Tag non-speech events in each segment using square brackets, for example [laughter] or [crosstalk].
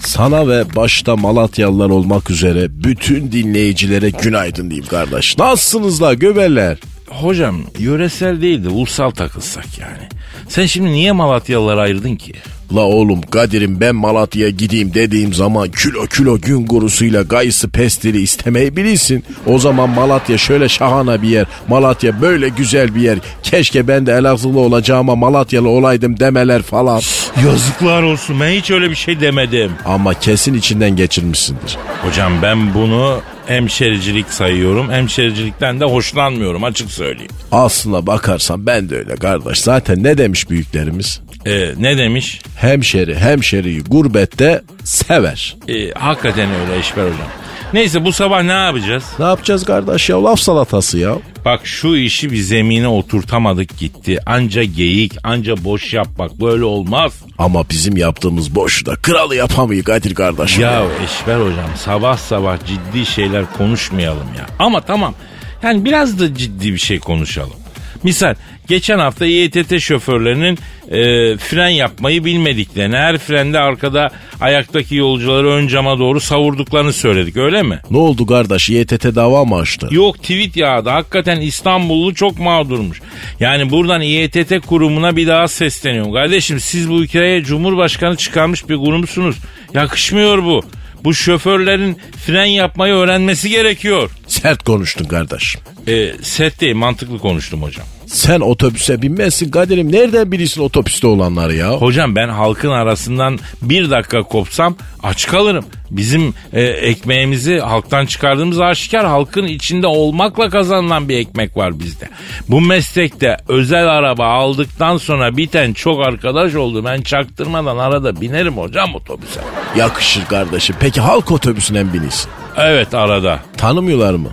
Sana ve başta Malatyalılar olmak üzere bütün dinleyicilere günaydın diyeyim kardeş. Nasılsınız la göbeler? Hocam yöresel değil de ulusal takılsak yani. Sen şimdi niye Malatyalıları ayırdın ki? La oğlum Kadir'im ben Malatya'ya gideyim dediğim zaman kilo kilo gün kurusuyla gayısı pestili istemeyi bilirsin. O zaman Malatya şöyle şahane bir yer. Malatya böyle güzel bir yer. Keşke ben de Elazığlı olacağıma Malatyalı olaydım demeler falan. Yazıklar olsun ben hiç öyle bir şey demedim. Ama kesin içinden geçirmişsindir. Hocam ben bunu hemşericilik sayıyorum. Hemşericilikten de hoşlanmıyorum açık söyleyeyim. Aslına bakarsan ben de öyle kardeş. Zaten ne demiş büyüklerimiz? Ee, ne demiş? Hemşeri hemşeriyi gurbette sever. Ee, hakikaten öyle Eşber hocam. Neyse bu sabah ne yapacağız? Ne yapacağız kardeş ya laf salatası ya. Bak şu işi bir zemine oturtamadık gitti. Anca geyik, anca boş yapmak böyle olmaz. Ama bizim yaptığımız boş da kralı yapamıyor Kadir kardeşim. Ya Eşber hocam sabah sabah ciddi şeyler konuşmayalım ya. Ama tamam yani biraz da ciddi bir şey konuşalım. Misal geçen hafta İETT şoförlerinin e, fren yapmayı bilmediklerini, her frende arkada ayaktaki yolcuları ön cama doğru savurduklarını söyledik öyle mi? Ne oldu kardeş YTT dava mı açtı? Yok tweet yağdı. Hakikaten İstanbullu çok mağdurmuş. Yani buradan İETT kurumuna bir daha sesleniyorum. Kardeşim siz bu ülkeye Cumhurbaşkanı çıkarmış bir kurumsunuz. Yakışmıyor bu. Bu şoförlerin fren yapmayı öğrenmesi gerekiyor. Sert konuştun kardeş. E, set değil mantıklı konuştum hocam. Sen otobüse binmezsin Kadir'im. Nereden bilirsin otobüste olanları ya? Hocam ben halkın arasından bir dakika kopsam aç kalırım. Bizim e, ekmeğimizi halktan çıkardığımız aşikar halkın içinde olmakla kazanılan bir ekmek var bizde. Bu meslekte özel araba aldıktan sonra biten çok arkadaş oldu. Ben çaktırmadan arada binerim hocam otobüse. Yakışır kardeşim. Peki halk otobüsüne mi binirsin? Evet arada. Tanımıyorlar mı?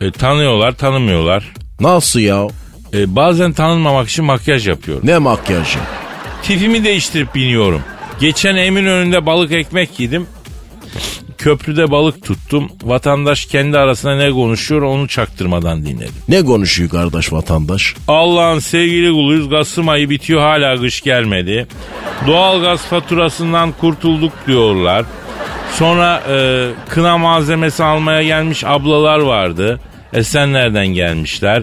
E, tanıyorlar tanımıyorlar. Nasıl ya? E, bazen tanınmamak için makyaj yapıyorum. Ne makyajı? Tipimi değiştirip biniyorum. Geçen emin önünde balık ekmek yedim. Köprüde balık tuttum. Vatandaş kendi arasında ne konuşuyor onu çaktırmadan dinledim. Ne konuşuyor kardeş vatandaş? Allah'ın sevgili kuluyuz. Kasım ayı bitiyor hala kış gelmedi. Doğal gaz faturasından kurtulduk diyorlar. Sonra e, kına malzemesi almaya gelmiş ablalar vardı. Esenler'den gelmişler.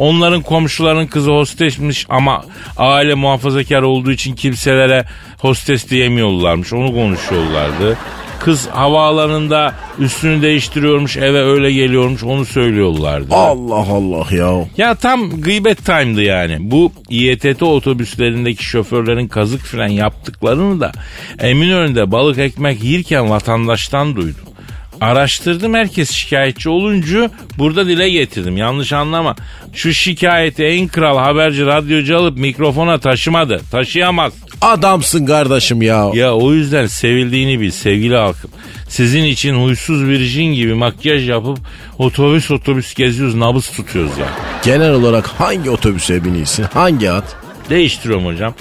Onların komşuların kızı hostesmiş ama aile muhafazakar olduğu için kimselere hostes diyemiyorlarmış. Onu konuşuyorlardı. Kız havaalanında üstünü değiştiriyormuş eve öyle geliyormuş onu söylüyorlardı. Allah Allah ya. Ya tam gıybet time'dı yani. Bu İETT otobüslerindeki şoförlerin kazık fren yaptıklarını da Eminönü'nde balık ekmek yirken vatandaştan duydum. Araştırdım herkes şikayetçi olunca burada dile getirdim. Yanlış anlama. Şu şikayeti en kral haberci radyocu alıp mikrofona taşımadı. Taşıyamaz. Adamsın kardeşim ya. Ya o yüzden sevildiğini bil sevgili halkım. Sizin için huysuz virjin gibi makyaj yapıp otobüs otobüs geziyoruz nabız tutuyoruz ya. Genel olarak hangi otobüse biniyorsun? Hangi at? Değiştiriyorum hocam.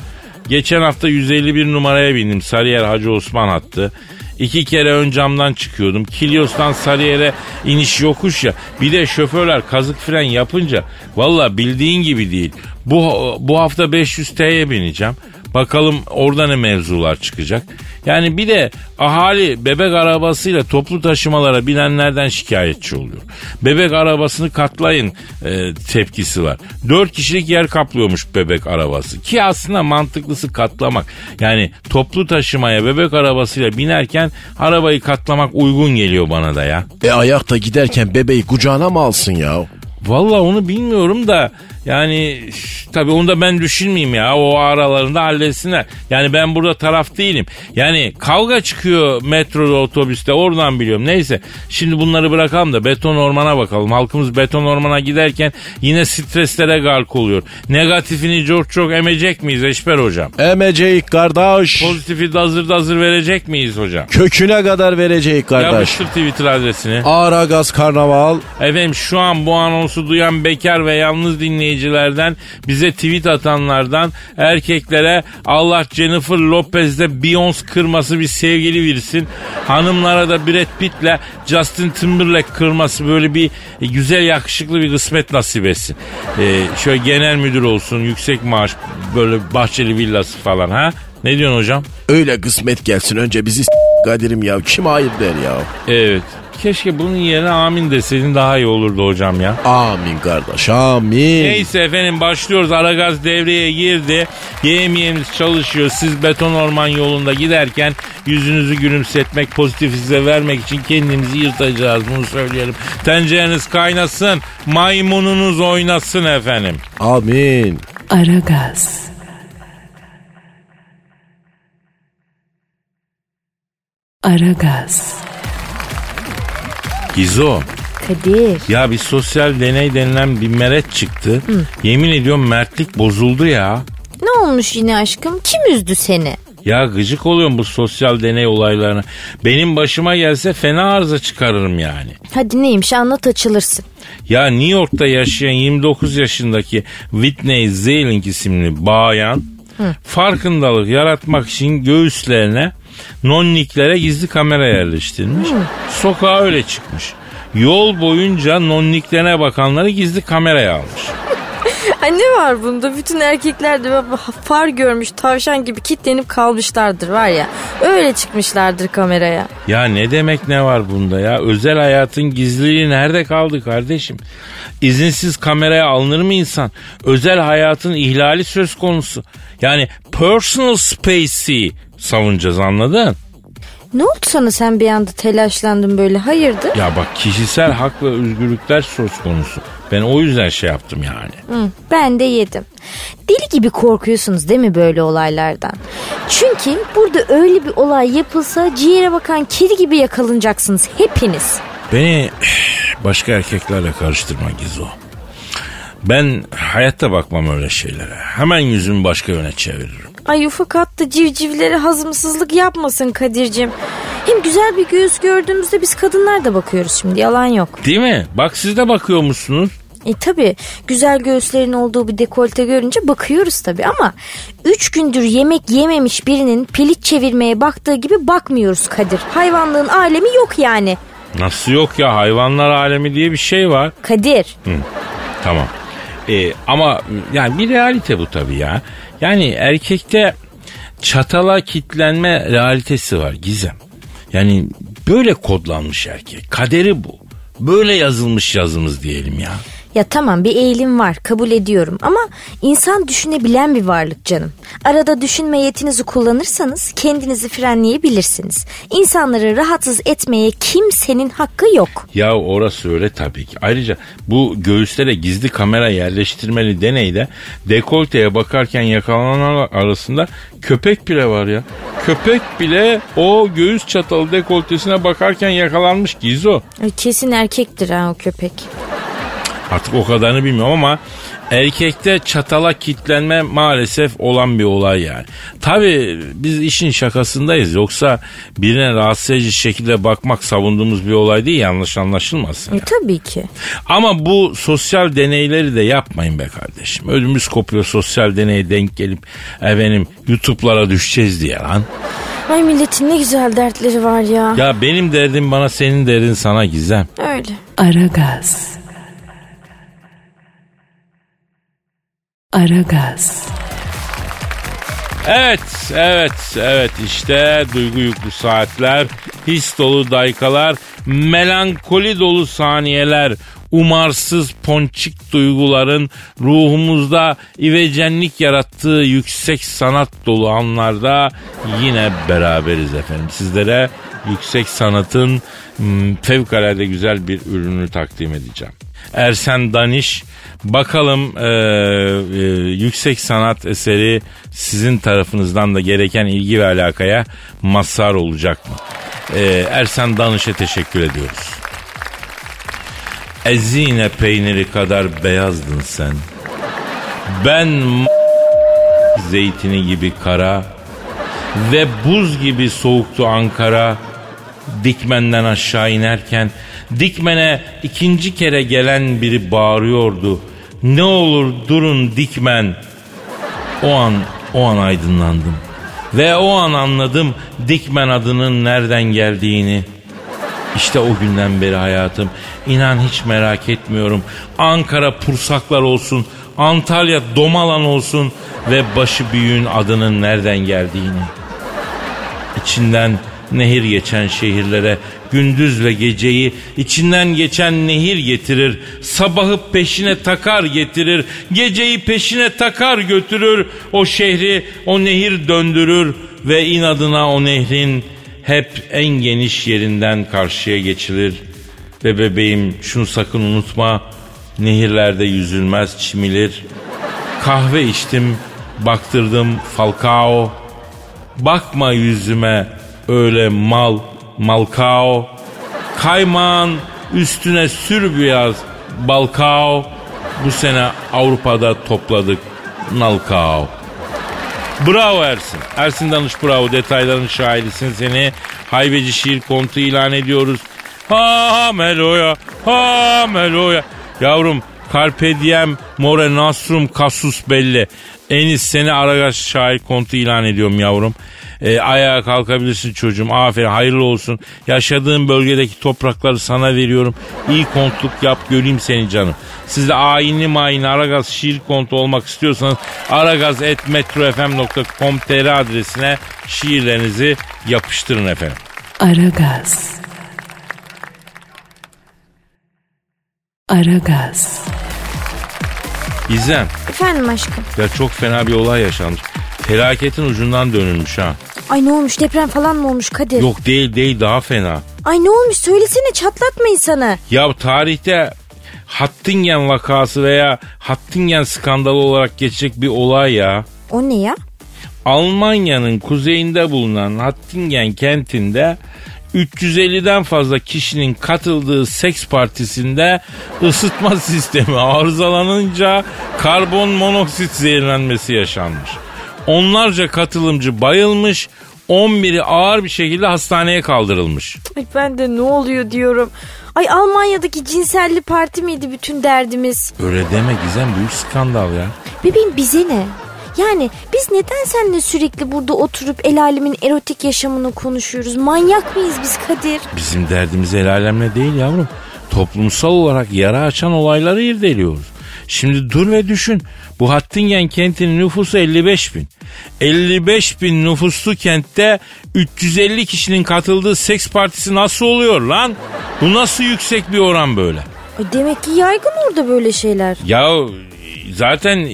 Geçen hafta 151 numaraya bindim. Sarıyer Hacı Osman hattı. İki kere ön camdan çıkıyordum. Kilyos'tan Sarıyer'e iniş yokuş ya. Bir de şoförler kazık fren yapınca valla bildiğin gibi değil. Bu, bu hafta 500 T'ye bineceğim. Bakalım orada ne mevzular çıkacak. Yani bir de ahali bebek arabasıyla toplu taşımalara binenlerden şikayetçi oluyor. Bebek arabasını katlayın e, tepkisi var. Dört kişilik yer kaplıyormuş bebek arabası. Ki aslında mantıklısı katlamak. Yani toplu taşımaya bebek arabasıyla binerken arabayı katlamak uygun geliyor bana da ya. E ayakta giderken bebeği kucağına mı alsın ya? Vallahi onu bilmiyorum da yani tabii onu da ben düşünmeyeyim ya. O aralarında halletsinler. Yani ben burada taraf değilim. Yani kavga çıkıyor metroda otobüste oradan biliyorum. Neyse şimdi bunları bırakalım da beton ormana bakalım. Halkımız beton ormana giderken yine streslere gark oluyor. Negatifini çok çok emecek miyiz Eşber hocam? Emecek kardeş. Pozitifi dazır dazır verecek miyiz hocam? Köküne kadar verecek kardeş. Yapıştır Twitter adresini. Ara gaz karnaval. Efendim şu an bu anonsu duyan bekar ve yalnız dinleyicilerden bize tweet atanlardan erkeklere Allah Jennifer Lopez'de Beyoncé kırması bir sevgili versin. Hanımlara da Brad Pitt'le Justin Timberlake kırması böyle bir güzel yakışıklı bir kısmet nasip etsin. Ee, şöyle genel müdür olsun yüksek maaş böyle bahçeli villası falan ha. Ne diyorsun hocam? Öyle kısmet gelsin önce bizi s- Kadir'im ya. Kim hayır der ya. Evet. Keşke bunun yerine amin deseydin daha iyi olurdu hocam ya. Amin kardeş amin. Neyse efendim başlıyoruz. Aragaz devreye girdi. Yemeğimiz çalışıyor. Siz beton orman yolunda giderken yüzünüzü gülümsetmek, pozitif size vermek için kendimizi yırtacağız. Bunu söyleyelim. Tencereniz kaynasın, maymununuz oynasın efendim. Amin. Aragaz. Aragaz. Gizo, Kadir. ya bir sosyal deney denilen bir meret çıktı. Yemin ediyorum mertlik bozuldu ya. Ne olmuş yine aşkım? Kim üzdü seni? Ya gıcık oluyorum bu sosyal deney olaylarına. Benim başıma gelse fena arıza çıkarırım yani. Hadi neymiş anlat açılırsın. Ya New York'ta yaşayan 29 yaşındaki Whitney Zailing isimli bayan farkındalık yaratmak için göğüslerine nonniklere gizli kamera yerleştirmiş. Sokağa öyle çıkmış. Yol boyunca nonniklerine bakanları gizli kameraya almış. [laughs] Ay ne var bunda? Bütün erkekler de far görmüş tavşan gibi kitlenip kalmışlardır var ya. Öyle çıkmışlardır kameraya. Ya ne demek ne var bunda ya? Özel hayatın gizliliği nerede kaldı kardeşim? İzinsiz kameraya alınır mı insan? Özel hayatın ihlali söz konusu. Yani personal space'i savunacağız anladın? Ne oldu sana sen bir anda telaşlandın böyle hayırdır? Ya bak kişisel hak ve özgürlükler söz konusu. Ben o yüzden şey yaptım yani. Hı, ben de yedim. Deli gibi korkuyorsunuz değil mi böyle olaylardan? Çünkü burada öyle bir olay yapılsa ciğere bakan kedi gibi yakalanacaksınız hepiniz. Beni [sighs] başka erkeklerle karıştırma Gizo. Ben hayatta bakmam öyle şeylere. Hemen yüzümü başka yöne çeviririm. Ay ufak hatta civcivlere hazımsızlık yapmasın Kadir'cim. Hem güzel bir göğüs gördüğümüzde biz kadınlar da bakıyoruz şimdi yalan yok. Değil mi? Bak siz de bakıyormuşsunuz. E tabi güzel göğüslerin olduğu bir dekolte görünce bakıyoruz tabi ama üç gündür yemek yememiş birinin pilit çevirmeye baktığı gibi bakmıyoruz Kadir. Hayvanlığın alemi yok yani. Nasıl yok ya hayvanlar alemi diye bir şey var. Kadir. Tamam. Ee, ama yani bir realite bu tabii ya. Yani erkekte çatala kitlenme realitesi var Gizem. Yani böyle kodlanmış erkek. Kaderi bu. Böyle yazılmış yazımız diyelim ya. Ya tamam bir eğilim var kabul ediyorum ama insan düşünebilen bir varlık canım. Arada düşünme yetinizi kullanırsanız kendinizi frenleyebilirsiniz. İnsanları rahatsız etmeye kimsenin hakkı yok. Ya orası öyle tabii ki. Ayrıca bu göğüslere gizli kamera yerleştirmeli deneyde dekolteye bakarken yakalananlar arasında köpek bile var ya. Köpek bile o göğüs çatalı dekoltesine bakarken yakalanmış Gizo. Kesin erkektir ha o köpek. Artık o kadarını bilmiyorum ama erkekte çatala kitlenme maalesef olan bir olay yani. Tabii biz işin şakasındayız. Yoksa birine rahatsız edici şekilde bakmak savunduğumuz bir olay değil yanlış anlaşılmasın. E yani. tabii ki. Ama bu sosyal deneyleri de yapmayın be kardeşim. Ödümüz kopuyor sosyal deneye denk gelip efendim YouTube'lara düşeceğiz diye lan. Ay milletin ne güzel dertleri var ya. Ya benim derdim bana senin derdin sana gizem. Öyle. Aragaz. Aragaz. Evet, evet, evet işte duygu yüklü saatler, his dolu daykalar, melankoli dolu saniyeler, umarsız ponçik duyguların ruhumuzda ivecenlik yarattığı yüksek sanat dolu anlarda yine beraberiz efendim. Sizlere yüksek sanatın hmm, fevkalade güzel bir ürünü takdim edeceğim. Ersen Daniş bakalım e, e, yüksek sanat eseri sizin tarafınızdan da gereken ilgi ve alakaya mazhar olacak mı? E, Ersen Danış'a teşekkür ediyoruz. Ezine peyniri kadar beyazdın sen. Ben zeytini gibi kara ve buz gibi soğuktu Ankara. Dikmenden aşağı inerken Dikmen'e ikinci kere gelen biri bağırıyordu. Ne olur durun Dikmen. O an o an aydınlandım. Ve o an anladım Dikmen adının nereden geldiğini. İşte o günden beri hayatım. İnan hiç merak etmiyorum. Ankara Pursaklar olsun, Antalya Domalan olsun ve başı büyüğün adının nereden geldiğini. İçinden nehir geçen şehirlere gündüz ve geceyi içinden geçen nehir getirir. Sabahı peşine takar getirir. Geceyi peşine takar götürür. O şehri o nehir döndürür ve inadına o nehrin hep en geniş yerinden karşıya geçilir. Ve bebeğim şunu sakın unutma. Nehirlerde yüzülmez çimilir. Kahve içtim, baktırdım Falcao. Bakma yüzüme öyle mal, malkao. Kaymağın üstüne sür biraz balkao. Bu sene Avrupa'da topladık nalkao. Bravo Ersin. Ersin Danış bravo. Detayların şahirisin seni. Haybeci şiir kontu ilan ediyoruz. Ha meloya, ha meloya. Yavrum Carpe diem more nasrum casus belli. Enis seni Aragaş şair kontu ilan ediyorum yavrum. E, ayağa kalkabilirsin çocuğum. Aferin hayırlı olsun. Yaşadığın bölgedeki toprakları sana veriyorum. İyi kontluk yap göreyim seni canım. Siz de ayinli mayinli Aragaz şiir kontu olmak istiyorsanız aragaz.metrofm.com.tr adresine şiirlerinizi yapıştırın efendim. Aragaz. Aragaz. İzlem Efendim aşkım. ya çok fena bir olay yaşanmış. Felaketin ucundan dönülmüş ha. Ay ne olmuş deprem falan mı olmuş Kadir? Yok değil değil daha fena. Ay ne olmuş söylesene çatlatma insanı. Ya tarihte Hattingen vakası veya Hattingen skandalı olarak geçecek bir olay ya. O ne ya? Almanya'nın kuzeyinde bulunan Hattingen kentinde 350'den fazla kişinin katıldığı seks partisinde ısıtma [laughs] sistemi arızalanınca karbon monoksit zehirlenmesi yaşanmış. Onlarca katılımcı bayılmış, 11'i ağır bir şekilde hastaneye kaldırılmış. Ay ben de ne oluyor diyorum. Ay Almanya'daki cinselli parti miydi bütün derdimiz? Öyle deme Gizem büyük skandal ya. Bebeğim bize ne? Yani biz neden seninle sürekli burada oturup el alemin erotik yaşamını konuşuyoruz? Manyak mıyız biz Kadir? Bizim derdimiz el alemle değil yavrum. Toplumsal olarak yara açan olayları irdeliyoruz. Şimdi dur ve düşün. Bu Hattingen kentinin nüfusu 55 bin. 55 bin nüfuslu kentte 350 kişinin katıldığı seks partisi nasıl oluyor lan? Bu nasıl yüksek bir oran böyle? Ay demek ki yaygın orada böyle şeyler. Ya zaten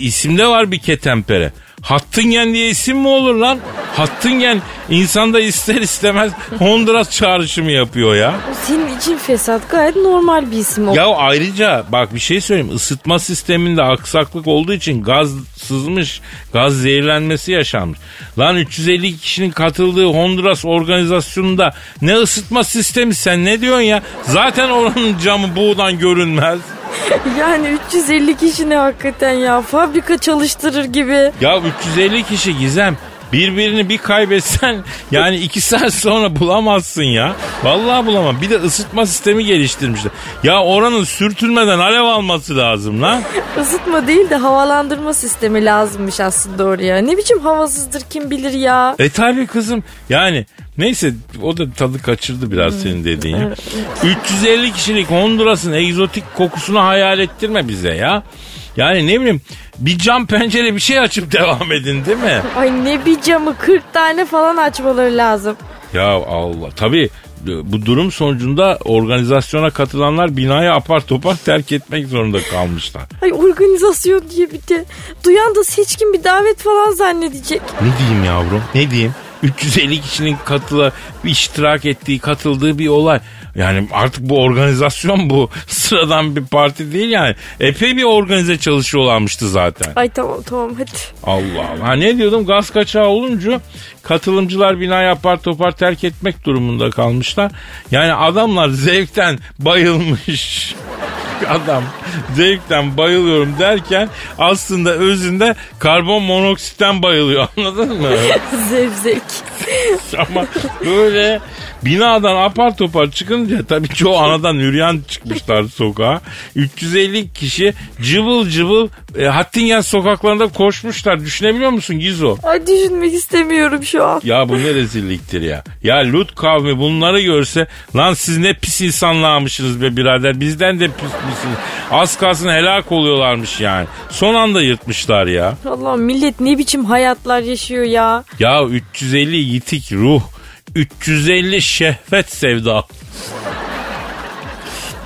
isimde var bir ketempere. Hattingen diye isim mi olur lan? Hattingen insanda ister istemez Honduras çağrışımı yapıyor ya. Senin için fesat gayet normal bir isim o. Ya ayrıca bak bir şey söyleyeyim. Isıtma sisteminde aksaklık olduğu için gaz sızmış, gaz zehirlenmesi yaşanmış. Lan 350 kişinin katıldığı Honduras organizasyonunda ne ısıtma sistemi sen ne diyorsun ya? Zaten oranın camı buğdan görünmez. [laughs] Yani 350 kişi ne hakikaten ya fabrika çalıştırır gibi. Ya 350 kişi Gizem birbirini bir kaybetsen yani iki saat sonra bulamazsın ya. Vallahi bulamam. Bir de ısıtma sistemi geliştirmişler. Ya oranın sürtünmeden alev alması lazım lan. Isıtma değil de havalandırma sistemi lazımmış aslında oraya. Ne biçim havasızdır kim bilir ya. E tabi kızım yani neyse o da tadı kaçırdı biraz senin dediğin. ya. 350 kişilik Honduras'ın egzotik kokusunu hayal ettirme bize ya. Yani ne bileyim bir cam pencere bir şey açıp devam edin değil mi? Ay ne bir camı 40 tane falan açmaları lazım. Ya Allah tabii bu durum sonucunda organizasyona katılanlar binayı apar topar terk etmek zorunda kalmışlar. Ay organizasyon diye bir de. Duyan da seçkin bir davet falan zannedecek. Ne diyeyim yavrum ne diyeyim? 350 kişinin katıla iştirak ettiği, katıldığı bir olay. Yani artık bu organizasyon bu. [laughs] Sıradan bir parti değil yani. Epey bir organize çalışıyorlarmıştı zaten. Ay tamam tamam hadi. Allah Allah. Ha ne diyordum gaz kaçağı olunca katılımcılar binayı apar topar terk etmek durumunda kalmışlar. Yani adamlar zevkten bayılmış. [laughs] Adam zevkten bayılıyorum derken aslında özünde karbon monoksitten bayılıyor [laughs] anladın mı? [laughs] Zevzek. Ama böyle binadan apar topar çıkınca tabii çoğu anadan üryan çıkmışlar sokağa. 350 kişi cıvıl cıvıl e, Hattingen sokaklarında koşmuşlar. Düşünebiliyor musun Gizo? Ay düşünmek istemiyorum şu an. Ya bu ne rezilliktir ya. Ya Lut kavmi bunları görse lan siz ne pis insanlarmışsınız be birader. Bizden de pis misiniz? Az kalsın helak oluyorlarmış yani. Son anda yırtmışlar ya. Allah millet ne biçim hayatlar yaşıyor ya. Ya 350 yitik ruh. 350 şehvet sevda.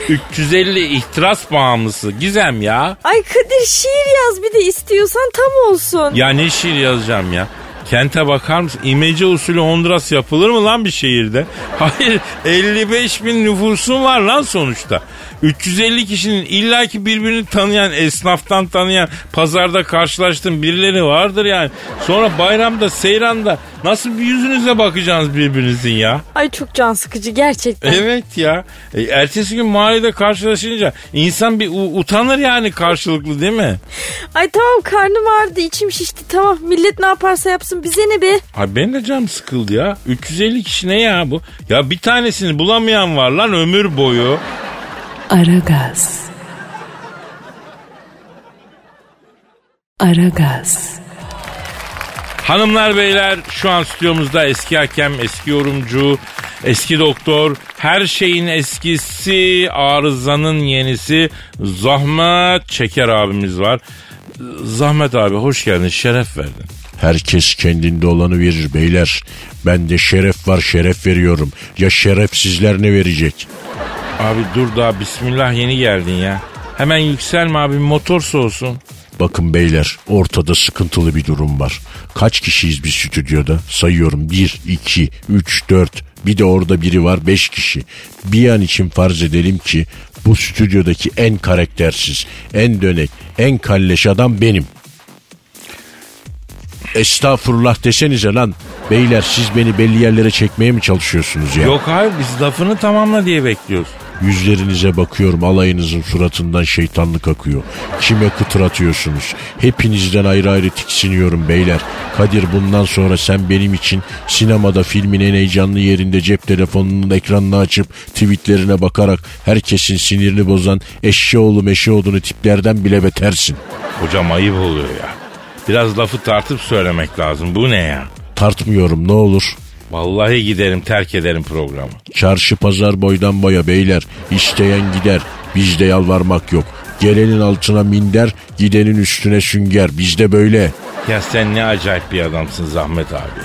350 ihtiras bağımlısı. Gizem ya. Ay Kadir şiir yaz bir de istiyorsan tam olsun. Ya ne şiir yazacağım ya? Kente bakar mısın? İmece usulü Honduras yapılır mı lan bir şehirde? [laughs] Hayır 55 bin nüfusun var lan sonuçta. 350 kişinin illaki birbirini tanıyan, esnaftan tanıyan, pazarda karşılaştığın birileri vardır yani. Sonra bayramda, seyranda nasıl bir yüzünüze bakacaksınız birbirinizin ya? Ay çok can sıkıcı gerçekten. Evet ya. E, ertesi gün mahallede karşılaşınca insan bir u- utanır yani karşılıklı değil mi? Ay tamam karnım ağrıdı içim şişti tamam millet ne yaparsa yapsın bize ne be. Ay benim de canım sıkıldı ya. 350 kişi ne ya bu? Ya bir tanesini bulamayan var lan ömür boyu. Aragaz. Aragaz. Hanımlar beyler şu an stüdyomuzda eski hakem, eski yorumcu, eski doktor, her şeyin eskisi, arızanın yenisi Zahmet Çeker abimiz var. Zahmet abi hoş geldin, şeref verdin. Herkes kendinde olanı verir beyler. Ben de şeref var şeref veriyorum. Ya şeref sizler ne verecek? Abi dur daha bismillah yeni geldin ya. Hemen yükselme abi motor soğusun. Bakın beyler ortada sıkıntılı bir durum var. Kaç kişiyiz biz stüdyoda? Sayıyorum 1, 2, 3, 4 bir de orada biri var 5 kişi. Bir an için farz edelim ki bu stüdyodaki en karaktersiz, en dönek, en kalleş adam benim. Estağfurullah desenize lan. Beyler siz beni belli yerlere çekmeye mi çalışıyorsunuz ya? Yok abi biz lafını tamamla diye bekliyoruz. Yüzlerinize bakıyorum alayınızın suratından şeytanlık akıyor. Kime kıtır atıyorsunuz? Hepinizden ayrı ayrı tiksiniyorum beyler. Kadir bundan sonra sen benim için sinemada filmin en heyecanlı yerinde cep telefonunun ekranını açıp tweetlerine bakarak herkesin sinirini bozan eşeoğlu meşeoğlunu tiplerden bile betersin. Hocam ayıp oluyor ya. Biraz lafı tartıp söylemek lazım. Bu ne ya? Tartmıyorum ne olur. Vallahi giderim terk ederim programı. Çarşı pazar boydan boya beyler. İsteyen gider. Bizde yalvarmak yok. Gelenin altına minder, gidenin üstüne sünger. Bizde böyle. Ya sen ne acayip bir adamsın Zahmet abi.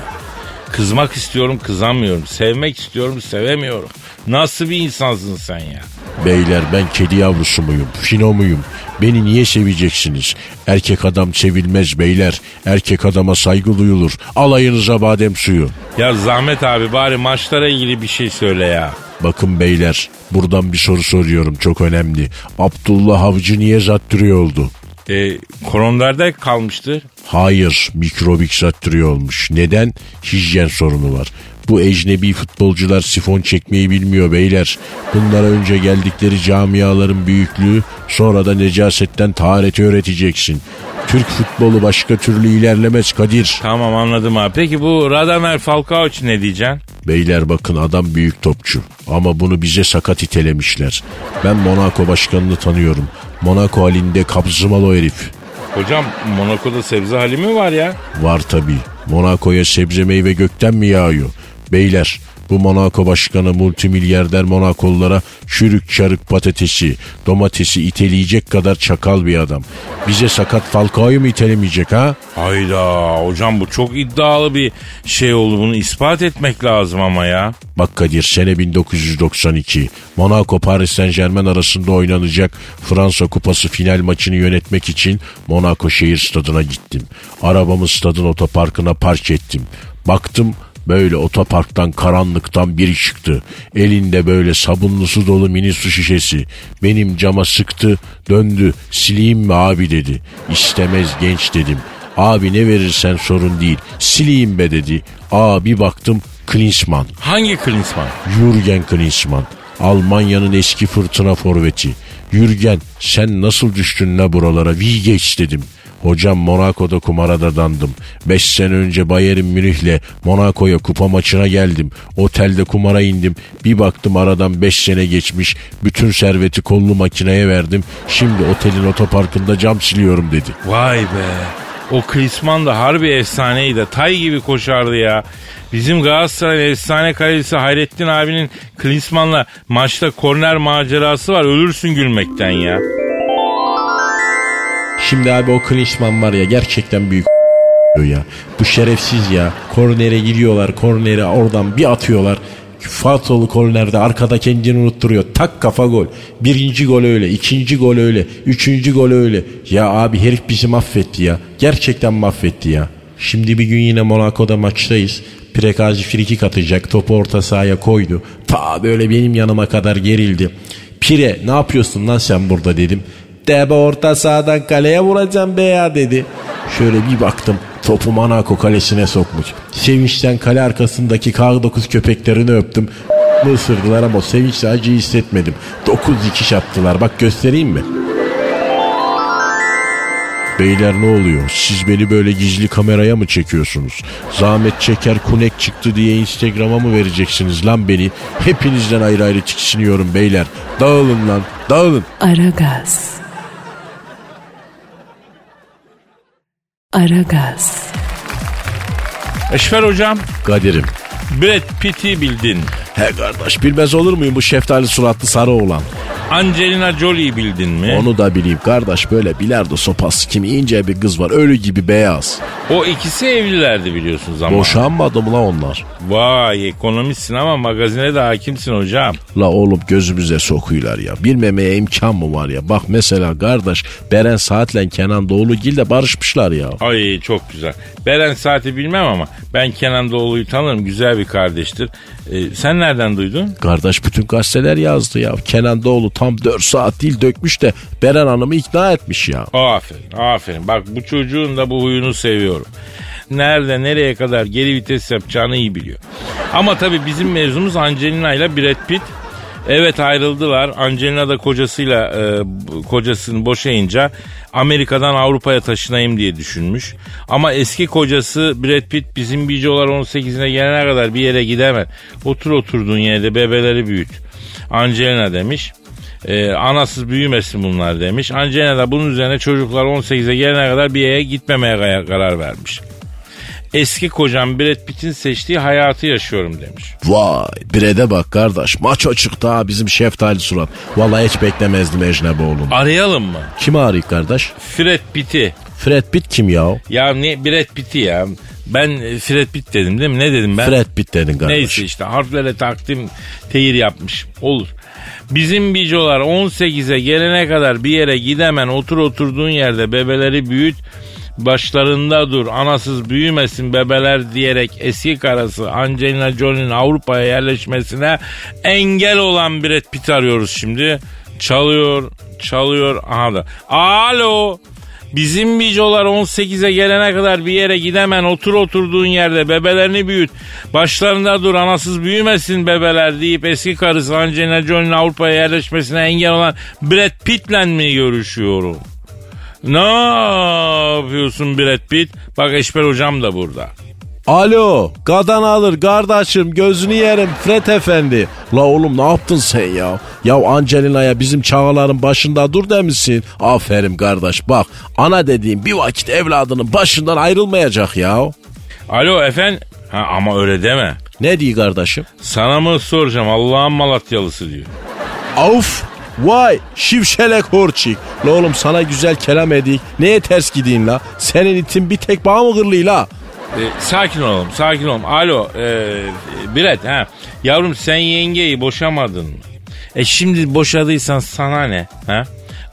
Kızmak istiyorum kızamıyorum. Sevmek istiyorum sevemiyorum. Nasıl bir insansın sen ya? Beyler ben kedi yavrusu muyum? Fino muyum? Beni niye seveceksiniz? Erkek adam sevilmez beyler. Erkek adama saygı duyulur. Alayınıza badem suyu. Ya Zahmet abi bari maçlara ilgili bir şey söyle ya. Bakın beyler buradan bir soru soruyorum çok önemli. Abdullah Avcı niye zattırıyor oldu? E, koronlarda kalmıştır. Hayır mikrobik zattırıyor olmuş. Neden? Hijyen sorunu var. Bu ecnebi futbolcular sifon çekmeyi bilmiyor beyler. Bunlara önce geldikleri camiaların büyüklüğü sonra da necasetten tahareti öğreteceksin. Türk futbolu başka türlü ilerlemez Kadir. Tamam anladım abi. Peki bu Radamel Falcao için ne diyeceksin? Beyler bakın adam büyük topçu ama bunu bize sakat itelemişler. Ben Monaco başkanını tanıyorum. Monaco halinde kabzımalı o herif. Hocam Monaco'da sebze hali mi var ya? Var tabi. Monaco'ya sebze meyve gökten mi yağıyor? Beyler Bu Monaco başkanı multimilyarder Monakolulara çürük çarık patatesi, domatesi iteleyecek kadar çakal bir adam. Bize sakat Falcao'yu mu itelemeyecek ha? Hayda hocam bu çok iddialı bir şey oldu. Bunu ispat etmek lazım ama ya. Bak Kadir sene 1992. Monaco Paris Saint Germain arasında oynanacak Fransa Kupası final maçını yönetmek için Monaco şehir stadına gittim. Arabamı stadın otoparkına park ettim. Baktım Böyle otoparktan karanlıktan biri çıktı. Elinde böyle sabunlu su dolu mini su şişesi. Benim cama sıktı döndü sileyim mi abi dedi. İstemez genç dedim. Abi ne verirsen sorun değil. Sileyim be dedi. Aa bir baktım Klinsmann. Hangi Klinsmann? Jürgen Klinsmann. Almanya'nın eski fırtına forveti. Jürgen sen nasıl düştün la buralara? Vi geç dedim. Hocam Monaco'da kumara da dandım. 5 sene önce Bayern Münih'le Monaco'ya kupa maçına geldim. Otelde kumara indim. Bir baktım aradan 5 sene geçmiş. Bütün serveti kollu makineye verdim. Şimdi otelin otoparkında cam siliyorum dedi. Vay be. O Klinsmann da harbi efsaneydi. Tay gibi koşardı ya. Bizim Galatasaray efsane kalecisi Hayrettin abinin Klinsmann'la maçta korner macerası var. Ölürsün gülmekten ya. Şimdi abi o Klinsmann var ya gerçekten büyük ya. Bu şerefsiz ya. Kornere gidiyorlar. Korneri oradan bir atıyorlar. Fatolu kornerde arkada kendini unutturuyor. Tak kafa gol. Birinci gol öyle. ikinci gol öyle. Üçüncü gol öyle. Ya abi herif bizi mahvetti ya. Gerçekten mahvetti ya. Şimdi bir gün yine Monaco'da maçtayız. Prekazi frikik atacak. Topu orta sahaya koydu. Ta böyle benim yanıma kadar gerildi. Pire ne yapıyorsun lan sen burada dedim. Debe orta sahadan kaleye vuracağım be ya dedi. Şöyle bir baktım topu Monaco kalesine sokmuş. Sevinçten kale arkasındaki K9 köpeklerini öptüm. Isırdılar ama sevinçle acı hissetmedim. 9 dikiş attılar bak göstereyim mi? Beyler ne oluyor? Siz beni böyle gizli kameraya mı çekiyorsunuz? Zahmet çeker kunek çıktı diye Instagram'a mı vereceksiniz lan beni? Hepinizden ayrı ayrı tiksiniyorum beyler. Dağılın lan dağılın. Aragaz. Aragaz. Eşfer hocam Kadir'im. Brad Pitt'i bildin. He kardeş bilmez olur muyum bu şeftali suratlı sarı olan? Angelina Jolie'yi bildin mi? Onu da bileyim kardeş böyle bilardo sopası kimi ince bir kız var ölü gibi beyaz. O ikisi evlilerdi biliyorsunuz ama. Boşanmadı mı la onlar? Vay ekonomistsin ama magazine de hakimsin hocam. La oğlum gözümüze sokuyorlar ya. Bilmemeye imkan mı var ya? Bak mesela kardeş Beren Saat'le Kenan Doğulugil de barışmışlar ya. Ay çok güzel. Beren Saat'i bilmem ama ben Kenan Doğulu'yu tanırım. Güzel bir kardeştir. Ee, sen nereden duydun? Kardeş bütün gazeteler yazdı ya. Kenan Doğulu tam 4 saat dil dökmüş de Beren Hanım'ı ikna etmiş ya. Aferin aferin. Bak bu çocuğun da bu huyunu seviyorum. Nerede nereye kadar geri vites yapacağını iyi biliyor. Ama tabii bizim mevzumuz Angelina ile Brad Pitt. Evet ayrıldılar. Angelina da kocasıyla e, kocasını boşayınca Amerika'dan Avrupa'ya taşınayım diye düşünmüş. Ama eski kocası Brad Pitt bizim Bicolar 18'ine gelene kadar bir yere gidemez. Otur oturduğun yerde bebeleri büyüt. Angelina demiş. Ee, anasız büyümesin bunlar demiş. Angelina da bunun üzerine çocuklar 18'e gelene kadar bir yere gitmemeye karar vermiş. Eski kocam Brad Pitt'in seçtiği hayatı yaşıyorum demiş. Vay birede bak kardeş maço çıktı ha bizim şeftali surat. Vallahi hiç beklemezdim Ecnebi oğlum. Arayalım mı? Kim arayık kardeş? Fred Pitt'i. Fred Pitt kim ya? Ya ne Brad Pitt'i ya. Ben e, Fred Pitt dedim değil mi? Ne dedim ben? Fred Pitt dedin kardeş. Neyse işte harflere takdim teyir yapmış. Olur. Bizim bicolar 18'e gelene kadar bir yere gidemen otur oturduğun yerde bebeleri büyüt başlarında dur anasız büyümesin bebeler diyerek eski karısı Angelina Jolie'nin Avrupa'ya yerleşmesine engel olan Brad Pitt arıyoruz şimdi. Çalıyor, çalıyor. Aha da. Alo. Bizim bicolar 18'e gelene kadar bir yere gidemen otur oturduğun yerde bebelerini büyüt. Başlarında dur anasız büyümesin bebeler deyip eski karısı Angelina Jolie'nin Avrupa'ya yerleşmesine engel olan Brad Pitt'le mi görüşüyorum? Ne yapıyorsun Brad Pitt? Bak Eşber hocam da burada. Alo gadan alır kardeşim gözünü yerim Fred efendi. La oğlum ne yaptın sen ya? Ya Angelina'ya bizim çağaların başında dur demişsin. Aferin kardeş bak ana dediğim bir vakit evladının başından ayrılmayacak ya. Alo efendim. Ha, ama öyle deme. Ne diyor kardeşim? Sana mı soracağım Allah'ın Malatyalısı diyor. Of vay şivşelek horçik. La oğlum sana güzel kelam edik. Neye ters gideyim la? Senin itin bir tek bağ mı gırlıyor la? E, sakin olalım sakin olalım. Alo e, Biret ha. Yavrum sen yengeyi boşamadın mı? E şimdi boşadıysan sana ne? Ha?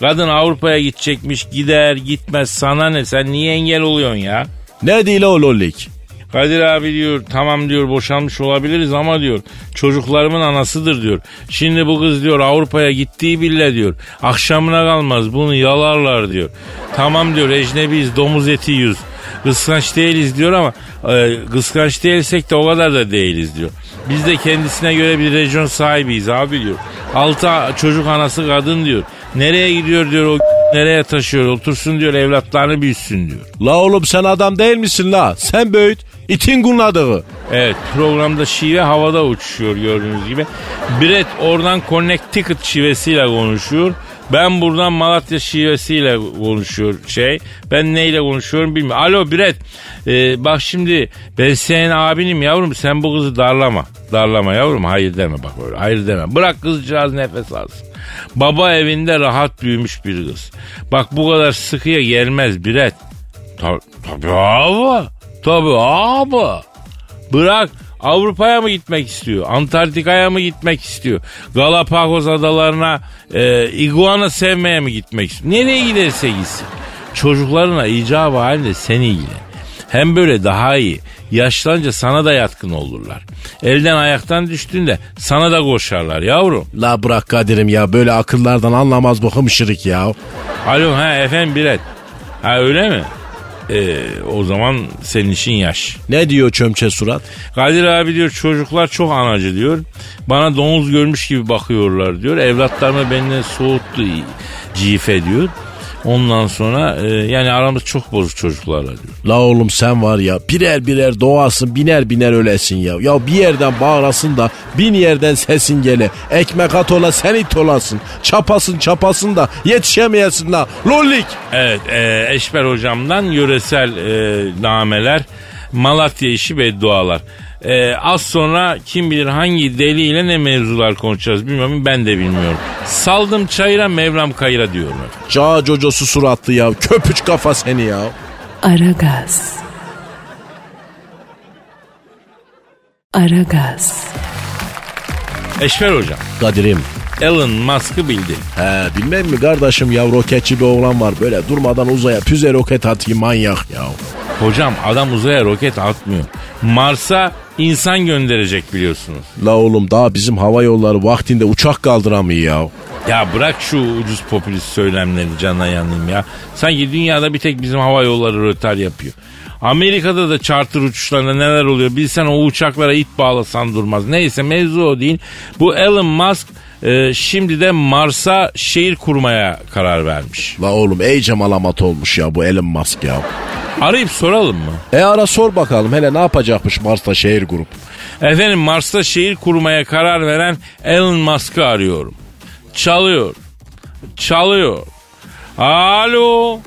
Kadın Avrupa'ya gidecekmiş gider gitmez sana ne? Sen niye engel oluyorsun ya? Ne değil o lollik? Kadir abi diyor tamam diyor boşanmış olabiliriz ama diyor çocuklarımın anasıdır diyor. Şimdi bu kız diyor Avrupa'ya gittiği bile diyor akşamına kalmaz bunu yalarlar diyor. Tamam diyor ecnebiyiz domuz eti yiyoruz. Kıskanç değiliz diyor ama e, kıskanç değilsek de o kadar da değiliz diyor. Biz de kendisine göre bir rejyon sahibiyiz abi diyor. Altı çocuk anası kadın diyor. Nereye gidiyor diyor o [laughs] nereye taşıyor otursun diyor evlatlarını büyüsün diyor. La oğlum sen adam değil misin la? Sen böyüt. İtin kunladığı. Evet programda şive havada uçuşuyor gördüğünüz gibi. Brett oradan Connecticut şivesiyle konuşuyor. Ben buradan Malatya şivesiyle konuşuyor şey. Ben neyle konuşuyorum bilmiyorum. Alo Brett. Ee, bak şimdi ben senin abinim yavrum sen bu kızı darlama. Darlama yavrum hayır deme bak öyle hayır deme. Bırak kızcağız nefes alsın. Baba evinde rahat büyümüş bir kız. Bak bu kadar sıkıya gelmez Brett. Ta- tabii abi. Tabii abi. Bırak Avrupa'ya mı gitmek istiyor? Antarktika'ya mı gitmek istiyor? Galapagos adalarına e, iguana sevmeye mi gitmek istiyor? Nereye giderse gitsin. Çocuklarına icabı halinde sen ilgilen. Hem böyle daha iyi. Yaşlanınca sana da yatkın olurlar. Elden ayaktan düştüğünde sana da koşarlar yavrum. La bırak Kadir'im ya böyle akıllardan anlamaz bu hımşırık ya. Alo ha efendim bilet. Ha öyle mi? Ee, o zaman senin işin yaş. Ne diyor çömçe surat? Kadir abi diyor çocuklar çok anacı diyor. Bana domuz görmüş gibi bakıyorlar diyor. Evlatlarımı benden soğuttu cife diyor. Ondan sonra e, yani aramız çok bozuk çocuklarla diyor. La oğlum sen var ya birer birer doğasın biner biner ölesin ya. Ya bir yerden bağırasın da bin yerden sesin gele. Ekmek at ola sen it olasın. Çapasın çapasın da yetişemeyesin la. Lollik. Evet e, Eşber hocamdan yöresel e, nameler Malatya işi beddualar. E, az sonra kim bilir hangi deliyle ne mevzular konuşacağız bilmiyorum ben de bilmiyorum. Saldım çayıra mevlam kayıra diyorum. Cağa cocosu suratlı ya. Köpüç kafa seni ya. Aragaz. Aragaz. Eşber hocam Kadir'im. Elon Musk'ı bildi. He bilmem mi kardeşim ya roketçi bir oğlan var. Böyle durmadan uzaya füze roket atayım manyak ya. Hocam adam uzaya roket atmıyor. Mars'a insan gönderecek biliyorsunuz. La oğlum daha bizim hava yolları vaktinde uçak kaldıramıyor ya. Ya bırak şu ucuz popülist söylemleri cana yanayım ya. Sanki dünyada bir tek bizim hava yolları rötar yapıyor. Amerika'da da charter uçuşlarında neler oluyor bilsen o uçaklara it bağlasan durmaz. Neyse mevzu o değil. Bu Elon Musk e, şimdi de Mars'a şehir kurmaya karar vermiş. La oğlum iyice malamat olmuş ya bu Elon Musk ya. Arayıp soralım mı? E ara sor bakalım hele ne yapacakmış Mars'ta şehir grup. Efendim Mars'ta şehir kurmaya karar veren Elon Musk'ı arıyorum. Çalıyor. Çalıyor. Alo.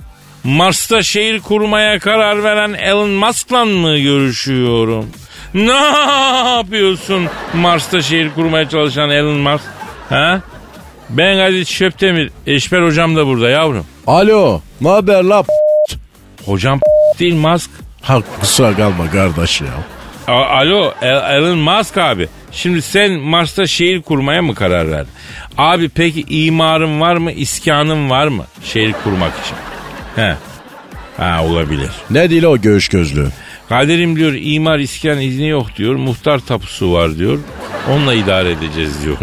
Mars'ta şehir kurmaya karar veren Elon Musk'la mı görüşüyorum? Ne yapıyorsun Mars'ta şehir kurmaya çalışan Elon Musk? Ha? Ben Kadir Şöptemir. Eşber hocam da burada yavrum. Alo ne haber la? Hocam değil Musk. Ha kusura kalma kardeş ya. A- Alo El- Elon Musk abi. Şimdi sen Mars'ta şehir kurmaya mı karar verdin? Abi peki imarın var mı, iskanın var mı şehir kurmak için? He. Ha olabilir. Ne değil o göğüş gözlü? Kadir'im diyor imar iskan izni yok diyor. Muhtar tapusu var diyor. Onunla idare edeceğiz diyor.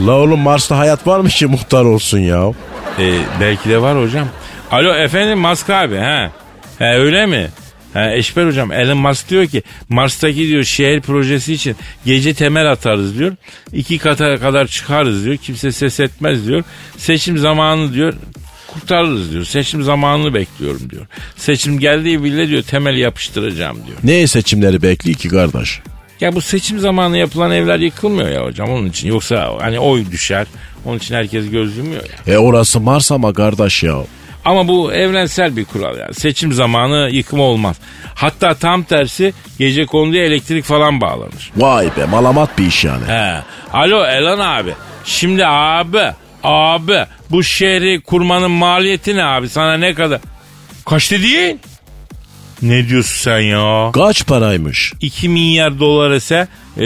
La oğlum Mars'ta hayat var mı ki muhtar olsun ya? E, belki de var hocam. Alo efendim Musk abi ha. He öyle mi? Ha, Eşber hocam Elon Musk diyor ki Mars'taki diyor şehir projesi için gece temel atarız diyor. iki kata kadar çıkarız diyor. Kimse ses etmez diyor. Seçim zamanı diyor kurtarırız diyor. Seçim zamanını bekliyorum diyor. Seçim geldiği bile diyor temel yapıştıracağım diyor. Ne seçimleri bekliyor ki kardeş? Ya bu seçim zamanı yapılan evler yıkılmıyor ya hocam onun için. Yoksa hani oy düşer. Onun için herkes göz yumuyor ya. E orası Mars ama kardeş ya. Ama bu evrensel bir kural yani. Seçim zamanı yıkım olmaz. Hatta tam tersi gece konduya elektrik falan bağlanır. Vay be malamat bir iş yani. He. Alo Elan abi. Şimdi abi abi bu şehri kurmanın maliyeti ne abi? Sana ne kadar? Kaç dediğin? Ne diyorsun sen ya? Kaç paraymış? 2 milyar dolar ise e,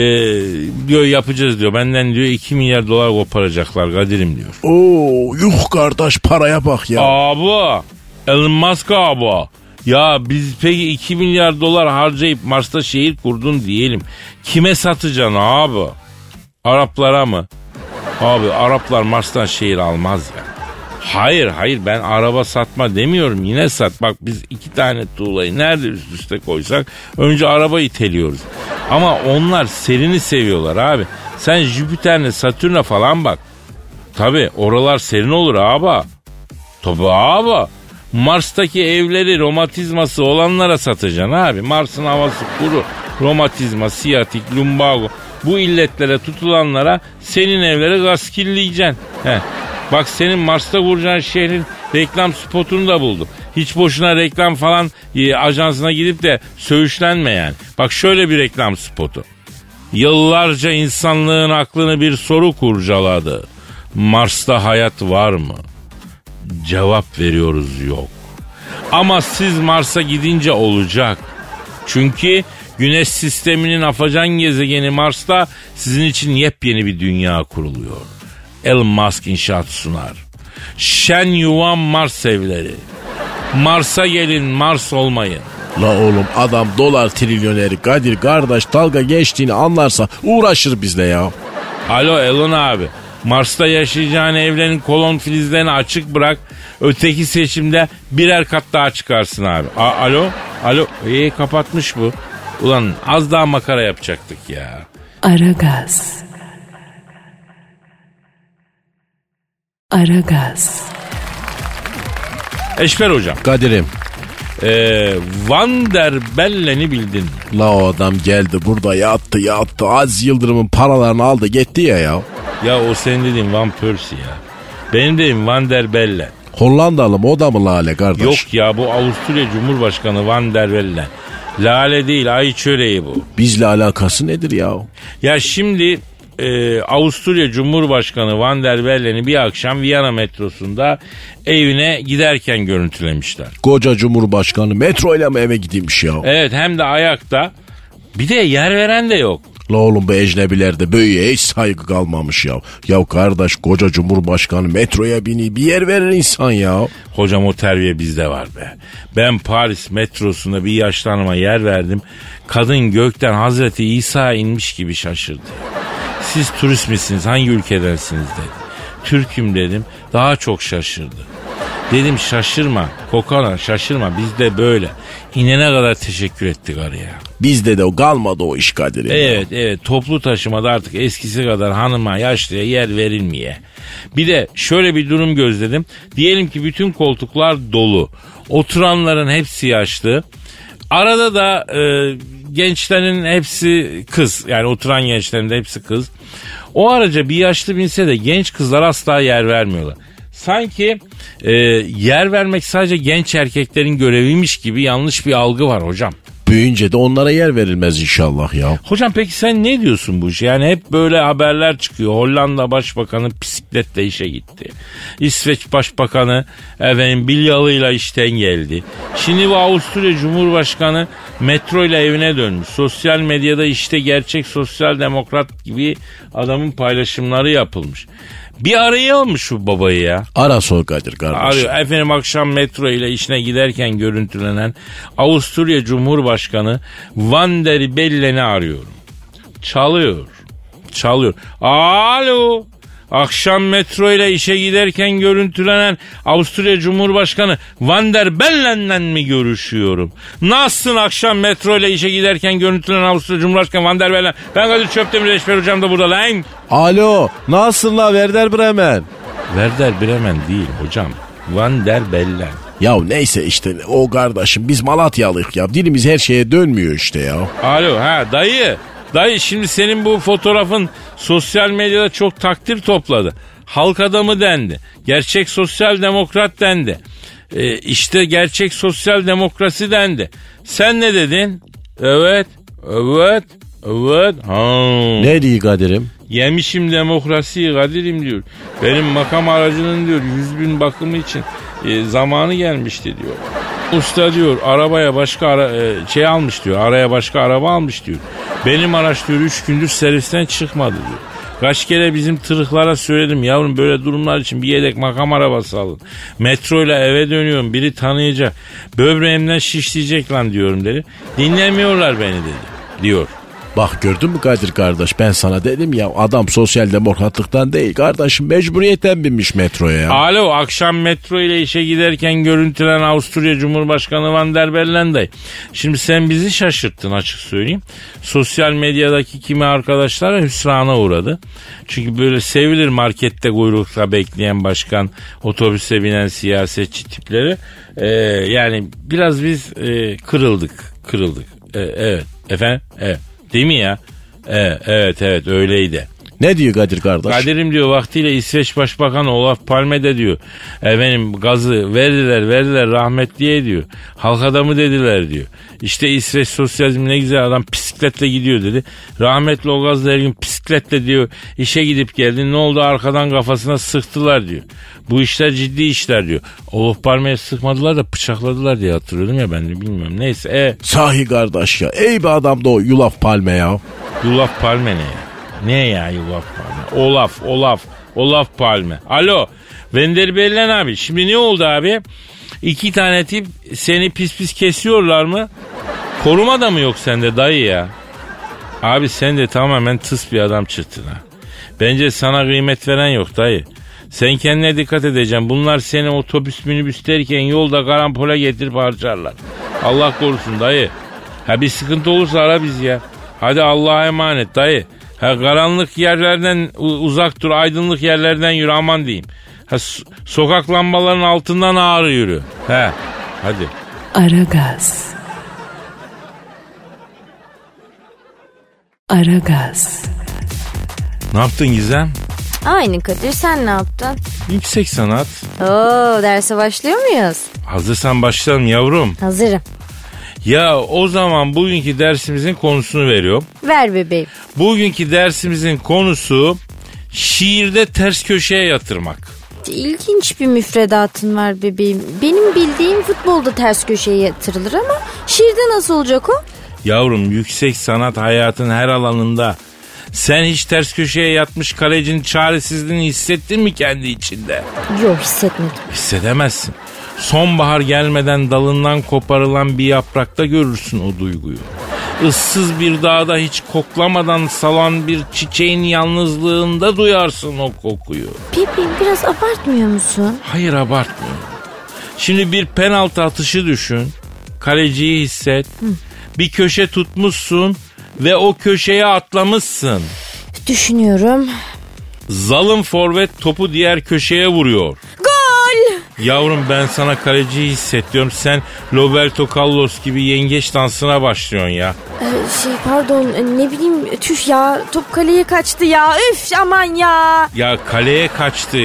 diyor yapacağız diyor. Benden diyor 2 milyar dolar koparacaklar Kadir'im diyor. Oo yuh kardeş paraya bak ya. Abi Elon Musk abi. Ya biz peki 2 milyar dolar harcayıp Mars'ta şehir kurdun diyelim. Kime satacaksın abi? Araplara mı? Abi Araplar Mars'tan şehir almaz ya. Hayır hayır ben araba satma demiyorum yine sat. Bak biz iki tane tuğlayı nerede üst üste koysak önce araba iteliyoruz. Ama onlar serini seviyorlar abi. Sen Jüpiter'le Satürn'e falan bak. Tabi oralar serin olur abi. Tabi abi. Mars'taki evleri romatizması olanlara satacaksın abi. Mars'ın havası kuru. Romatizma, siyatik, lumbago. Bu illetlere tutulanlara senin evleri gaskilleyeceksin. Heh. Bak senin Mars'ta kuracağın şehrin reklam spotunu da buldum. Hiç boşuna reklam falan e, ajansına gidip de söğüşlenme yani. Bak şöyle bir reklam spotu. Yıllarca insanlığın aklını bir soru kurcaladı. Mars'ta hayat var mı? Cevap veriyoruz yok. Ama siz Mars'a gidince olacak. Çünkü Güneş sisteminin afacan gezegeni Mars'ta sizin için yepyeni bir dünya kuruluyor. Elon Musk inşaat sunar. Şen yuvan Mars evleri. Mars'a gelin Mars olmayın. La oğlum adam dolar trilyoneri Kadir kardeş dalga geçtiğini anlarsa uğraşır bizle ya. Alo Elon abi. Mars'ta yaşayacağın evlerin kolon filizlerini açık bırak. Öteki seçimde birer kat daha çıkarsın abi. A- alo? Alo? İyi kapatmış bu. Ulan az daha makara yapacaktık ya. Aragaz. Aragaz. Eşber hocam. Kadir'im Ee, Van der Bellen'i bildin. la o adam geldi burada yattı yattı Az Yıldırım'ın paralarını aldı gitti ya ya. Ya o senin dediğin Van Persie ya. Benim dediğim Van der Bellen. Hollandalı mı o da mı lale kardeş? Yok ya bu Avusturya Cumhurbaşkanı Van der Bellen. Lale değil ay çöreği bu. Bizle alakası nedir ya? Ya şimdi e, Avusturya Cumhurbaşkanı Van der Bellen'i bir akşam Viyana metrosunda evine giderken görüntülemişler. Koca Cumhurbaşkanı metro ile mi eve gideymiş ya? Evet hem de ayakta. Bir de yer veren de yok. La oğlum bu ecnebilerde böyle hiç saygı kalmamış ya. Ya kardeş koca Cumhurbaşkanı metroya bini bir yer verir insan ya. Hocam o terbiye bizde var be. Ben Paris metrosunda bir yaşlı hanıma yer verdim. Kadın gökten Hazreti İsa inmiş gibi şaşırdı. Siz turist misiniz? Hangi ülkedensiniz dedi. Türk'üm dedim. Daha çok şaşırdı. Dedim şaşırma kokana şaşırma bizde böyle. İnene kadar teşekkür ettik araya. Bizde de o kalmadı o iş Kadir. Evet evet toplu taşımada artık eskisi kadar hanıma yaşlıya yer verilmiyor. Bir de şöyle bir durum gözledim. Diyelim ki bütün koltuklar dolu. Oturanların hepsi yaşlı. Arada da e, gençlerin hepsi kız. Yani oturan gençlerin de hepsi kız. O araca bir yaşlı binse de genç kızlar asla yer vermiyorlar. Sanki e, yer vermek sadece genç erkeklerin göreviymiş gibi yanlış bir algı var hocam. Büyüyünce de onlara yer verilmez inşallah ya. Hocam peki sen ne diyorsun bu işe? Yani hep böyle haberler çıkıyor. Hollanda Başbakanı bisikletle işe gitti. İsveç Başbakanı efendim bilyalıyla işten geldi. Şimdi bu Avusturya Cumhurbaşkanı metro ile evine dönmüş. Sosyal medyada işte gerçek sosyal demokrat gibi adamın paylaşımları yapılmış. Bir arayalım şu babayı ya? Ara sor Kadir kardeş. Arıyor. Efendim akşam metro ile işine giderken görüntülenen Avusturya Cumhurbaşkanı Van der Bellen'i arıyorum. Çalıyor. Çalıyor. Alo. Akşam metro ile işe giderken görüntülenen Avusturya Cumhurbaşkanı Van der Bellen'le mi görüşüyorum? Nasılsın akşam metro ile işe giderken görüntülenen Avusturya Cumhurbaşkanı Van der Bellen? Ben Kadir Çöptemir Eşber Hocam da burada lan. Alo nasılsın la Werder Bremen? Werder Bremen değil hocam. Van der Bellen. Ya neyse işte o kardeşim biz Malatyalıyık ya. Dilimiz her şeye dönmüyor işte ya. Alo ha dayı. Dayı şimdi senin bu fotoğrafın sosyal medyada çok takdir topladı. Halk adamı dendi. Gerçek sosyal demokrat dendi. E, işte gerçek sosyal demokrasi dendi. Sen ne dedin? Evet, evet, evet. Ha. Ne diyor Kadir'im? Yemişim demokrasiyi Kadir'im diyor. Benim makam aracının diyor yüz bin bakımı için e, zamanı gelmişti diyor. Usta diyor arabaya başka ara, e, şey almış diyor. Araya başka araba almış diyor. Benim araç diyor üç gündür servisten çıkmadı diyor. Kaç kere bizim tırıklara söyledim yavrum böyle durumlar için bir yedek makam arabası alın. Metro ile eve dönüyorum biri tanıyacak. Böbreğimden şişleyecek lan diyorum dedi. Dinlemiyorlar beni dedi diyor. Bak gördün mü Kadir kardeş ben sana dedim ya adam sosyal demokratlıktan değil kardeşim mecburiyetten binmiş metroya ya. Alo akşam metro ile işe giderken görüntülen Avusturya Cumhurbaşkanı Van der Bellen. Şimdi sen bizi şaşırttın açık söyleyeyim. Sosyal medyadaki kimi arkadaşlara hüsrana uğradı. Çünkü böyle sevilir markette kuyrukta bekleyen başkan, otobüse binen siyasetçi tipleri. Ee, yani biraz biz e, kırıldık, kırıldık. Ee, evet, efendim, evet. Değil mi ya? Evet, evet, evet öyleydi. Ne diyor Kadir kardeş? Kadir'im diyor vaktiyle İsveç Başbakanı Olaf Palme de diyor. Efendim gazı verdiler verdiler rahmetliye diyor. Halk adamı dediler diyor. İşte İsveç sosyalizmi ne güzel adam bisikletle gidiyor dedi. Rahmetli o gazla her gün bisikletle diyor işe gidip geldi. Ne oldu arkadan kafasına sıktılar diyor. Bu işler ciddi işler diyor. Olaf Palme'ye sıkmadılar da bıçakladılar diye hatırlıyordum ya ben de bilmiyorum. Neyse e, Sahi kardeş ya ey bir adam da o yulaf palme ya. Yulaf Palme ne ya? Ne ya Yulaf Palme? Olaf, Olaf, Olaf Palme. Alo, Vender Bellen abi. Şimdi ne oldu abi? İki tane tip seni pis pis kesiyorlar mı? Koruma da mı yok sende dayı ya? Abi sen de tamamen tıs bir adam çıktın ha. Bence sana kıymet veren yok dayı. Sen kendine dikkat edeceksin. Bunlar seni otobüs minibüs derken yolda karampola getirip harcarlar. Allah korusun dayı. Ha bir sıkıntı olursa ara bizi ya. Hadi Allah'a emanet dayı. Ha karanlık yerlerden uzak dur, aydınlık yerlerden yürü aman diyeyim. Ha so- sokak lambalarının altından ağır yürü. He hadi. Aragaz. Aragaz. Ne yaptın Gizem? Aynı Kadir sen ne yaptın? Yüksek sanat. Oo derse başlıyor muyuz? Hazırsan başlayalım yavrum. Hazırım. Ya o zaman bugünkü dersimizin konusunu veriyorum. Ver bebeğim. Bugünkü dersimizin konusu şiirde ters köşeye yatırmak. İlginç bir müfredatın var bebeğim. Benim bildiğim futbolda ters köşeye yatırılır ama şiirde nasıl olacak o? Yavrum yüksek sanat hayatın her alanında. Sen hiç ters köşeye yatmış kalecinin çaresizliğini hissettin mi kendi içinde? Yok hissetmedim. Hissedemezsin. Sonbahar gelmeden dalından koparılan bir yaprakta görürsün o duyguyu. Issız bir dağda hiç koklamadan salan bir çiçeğin yalnızlığında duyarsın o kokuyu. Bebeğim biraz abartmıyor musun? Hayır abartmıyorum. Şimdi bir penaltı atışı düşün. Kaleciyi hisset. Bir köşe tutmuşsun ve o köşeye atlamışsın. Düşünüyorum. Zalim forvet topu diğer köşeye vuruyor. Yavrum ben sana kaleciyi hissediyorum. Sen Roberto Carlos gibi yengeç dansına başlıyorsun ya. Ee, şey pardon ne bileyim tüh ya top kaleye kaçtı ya üf aman ya. Ya kaleye kaçtı.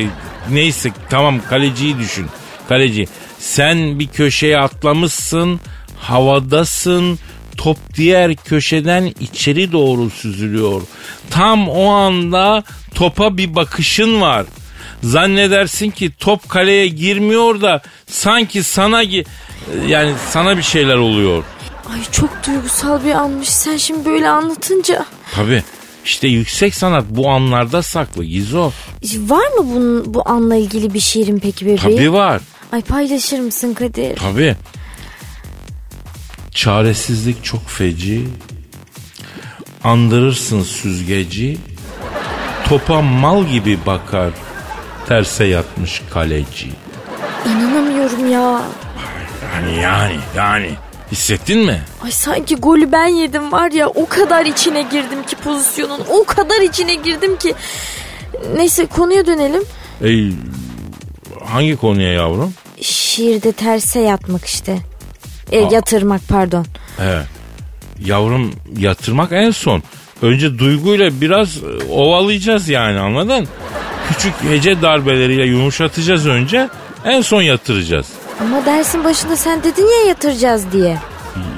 Neyse tamam kaleciyi düşün. Kaleci. Sen bir köşeye atlamışsın. Havadasın. Top diğer köşeden içeri doğru süzülüyor. Tam o anda topa bir bakışın var. Zannedersin ki top kaleye girmiyor da sanki sana yani sana bir şeyler oluyor. Ay çok duygusal bir anmış sen şimdi böyle anlatınca. Tabii. İşte yüksek sanat bu anlarda saklı Gizo. Var mı bunun, bu anla ilgili bir şiirin peki bebeğim? Tabii var. Ay paylaşır mısın Kadir? Tabii. Çaresizlik çok feci. Andırırsın süzgeci. Topa mal gibi bakar. Terse yatmış kaleci. İnanamıyorum ya. Yani yani yani. Hissettin mi? Ay sanki golü ben yedim var ya o kadar içine girdim ki pozisyonun o kadar içine girdim ki. Neyse konuya dönelim. Ey, hangi konuya yavrum? Şiirde terse yatmak işte. E, yatırmak pardon. Evet. Yavrum yatırmak en son. Önce duyguyla biraz e, ovalayacağız yani anladın? Küçük hece darbeleriyle yumuşatacağız önce. En son yatıracağız. Ama dersin başında sen dedin ya yatıracağız diye.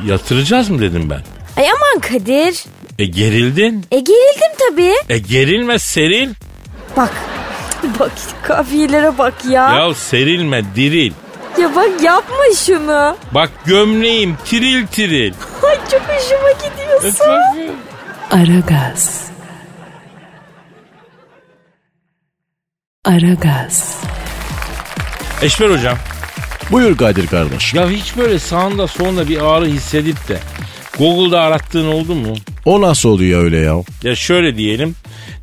Yatıracağız mı dedim ben. Ay aman Kadir. E gerildin. E gerildim tabii. E gerilme seril. Bak. Bak kafiyelere bak ya. ya. Serilme diril. Ya bak yapma şunu. Bak gömleğim tiril tiril. Ay çok hoşuma gidiyorsun. Aragaz. Aragaz. Eşber hocam. Buyur Kadir kardeş. Ya hiç böyle sağında solunda bir ağrı hissedip de Google'da arattığın oldu mu? O nasıl oluyor öyle ya? Ya şöyle diyelim.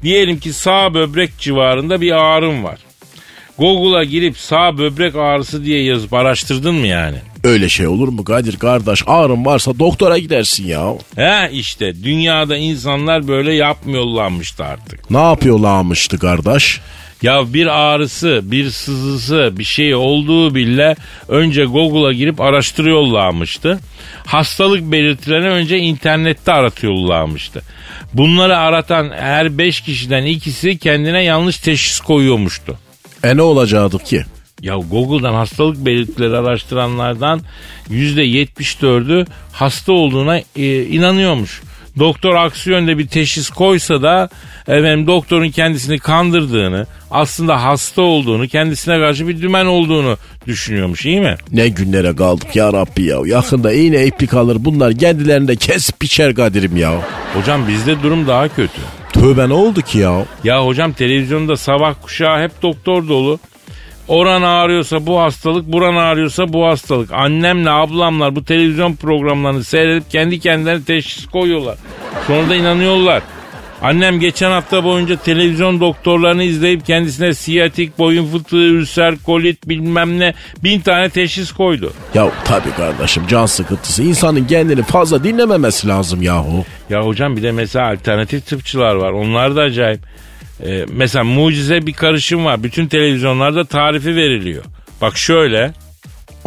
Diyelim ki sağ böbrek civarında bir ağrım var. Google'a girip sağ böbrek ağrısı diye yazıp araştırdın mı yani? Öyle şey olur mu Kadir kardeş? Ağrın varsa doktora gidersin ya. He işte dünyada insanlar böyle yapmıyorlarmıştı artık. Ne yapıyorlarmıştı kardeş? Ya bir ağrısı, bir sızısı, bir şey olduğu bile önce Google'a girip araştırıyorlarmıştı. Hastalık belirtilerini önce internette aratıyorlarmıştı. Bunları aratan her beş kişiden ikisi kendine yanlış teşhis koyuyormuştu. E ne olacaktı ki? Ya Google'dan hastalık belirtileri araştıranlardan %74'ü hasta olduğuna e, inanıyormuş. Doktor aksi yönde bir teşhis koysa da efendim doktorun kendisini kandırdığını, aslında hasta olduğunu, kendisine karşı bir dümen olduğunu düşünüyormuş iyi mi? Ne günlere kaldık ya Rabbi ya. Yakında iğne iplik alır bunlar kendilerinde kesip biçer Kadir'im ya. Hocam bizde durum daha kötü. Tövbe ne oldu ki ya? Ya hocam televizyonda sabah kuşağı hep doktor dolu. Oran ağrıyorsa bu hastalık, buran ağrıyorsa bu hastalık. Annemle ablamlar bu televizyon programlarını seyredip kendi kendilerine teşhis koyuyorlar. Sonra da inanıyorlar. Annem geçen hafta boyunca televizyon doktorlarını izleyip kendisine siyatik, boyun fıtığı, ülser, kolit bilmem ne bin tane teşhis koydu. Ya tabii kardeşim can sıkıntısı. insanın kendini fazla dinlememesi lazım yahu. Ya hocam bir de mesela alternatif tıpçılar var. Onlar da acayip. Ee, mesela mucize bir karışım var. Bütün televizyonlarda tarifi veriliyor. Bak şöyle.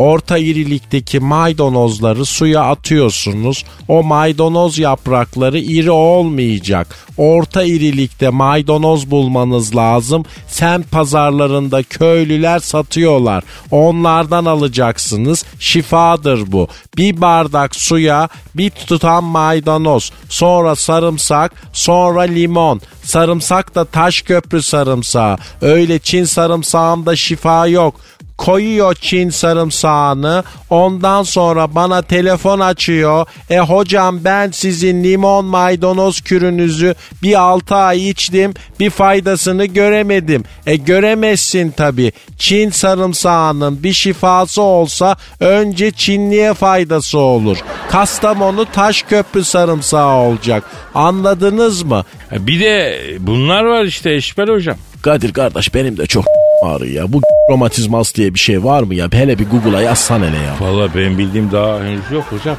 Orta irilikteki maydanozları suya atıyorsunuz. O maydanoz yaprakları iri olmayacak. Orta irilikte maydanoz bulmanız lazım. Sen pazarlarında köylüler satıyorlar. Onlardan alacaksınız. Şifadır bu. Bir bardak suya bir tutam maydanoz, sonra sarımsak, sonra limon. Sarımsak da taş köprü sarımsağı. Öyle Çin sarımsağında şifa yok koyuyor Çin sarımsağını. Ondan sonra bana telefon açıyor. E hocam ben sizin limon maydanoz kürünüzü bir 6 ay içtim. Bir faydasını göremedim. E göremezsin tabi. Çin sarımsağının bir şifası olsa önce Çinliye faydası olur. Kastamonu taş köprü sarımsağı olacak. Anladınız mı? E, Bir de bunlar var işte Eşber hocam. Kadir kardeş benim de çok ağrıyor ya. Bu [laughs] romatizmas diye bir şey var mı ya? Hele bir Google'a yazsan hele ya. Valla benim bildiğim daha henüz yok hocam.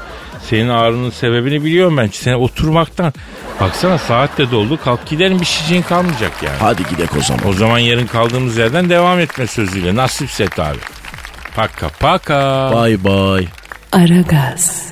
Senin ağrının sebebini biliyorum ben. Sen oturmaktan. Baksana saat de doldu. Kalk gidelim bir şeyciğin kalmayacak yani. Hadi gidek o zaman. O zaman yarın kaldığımız yerden devam etme sözüyle. Nasipse tabi. Paka paka. Bye bye. Aragaz.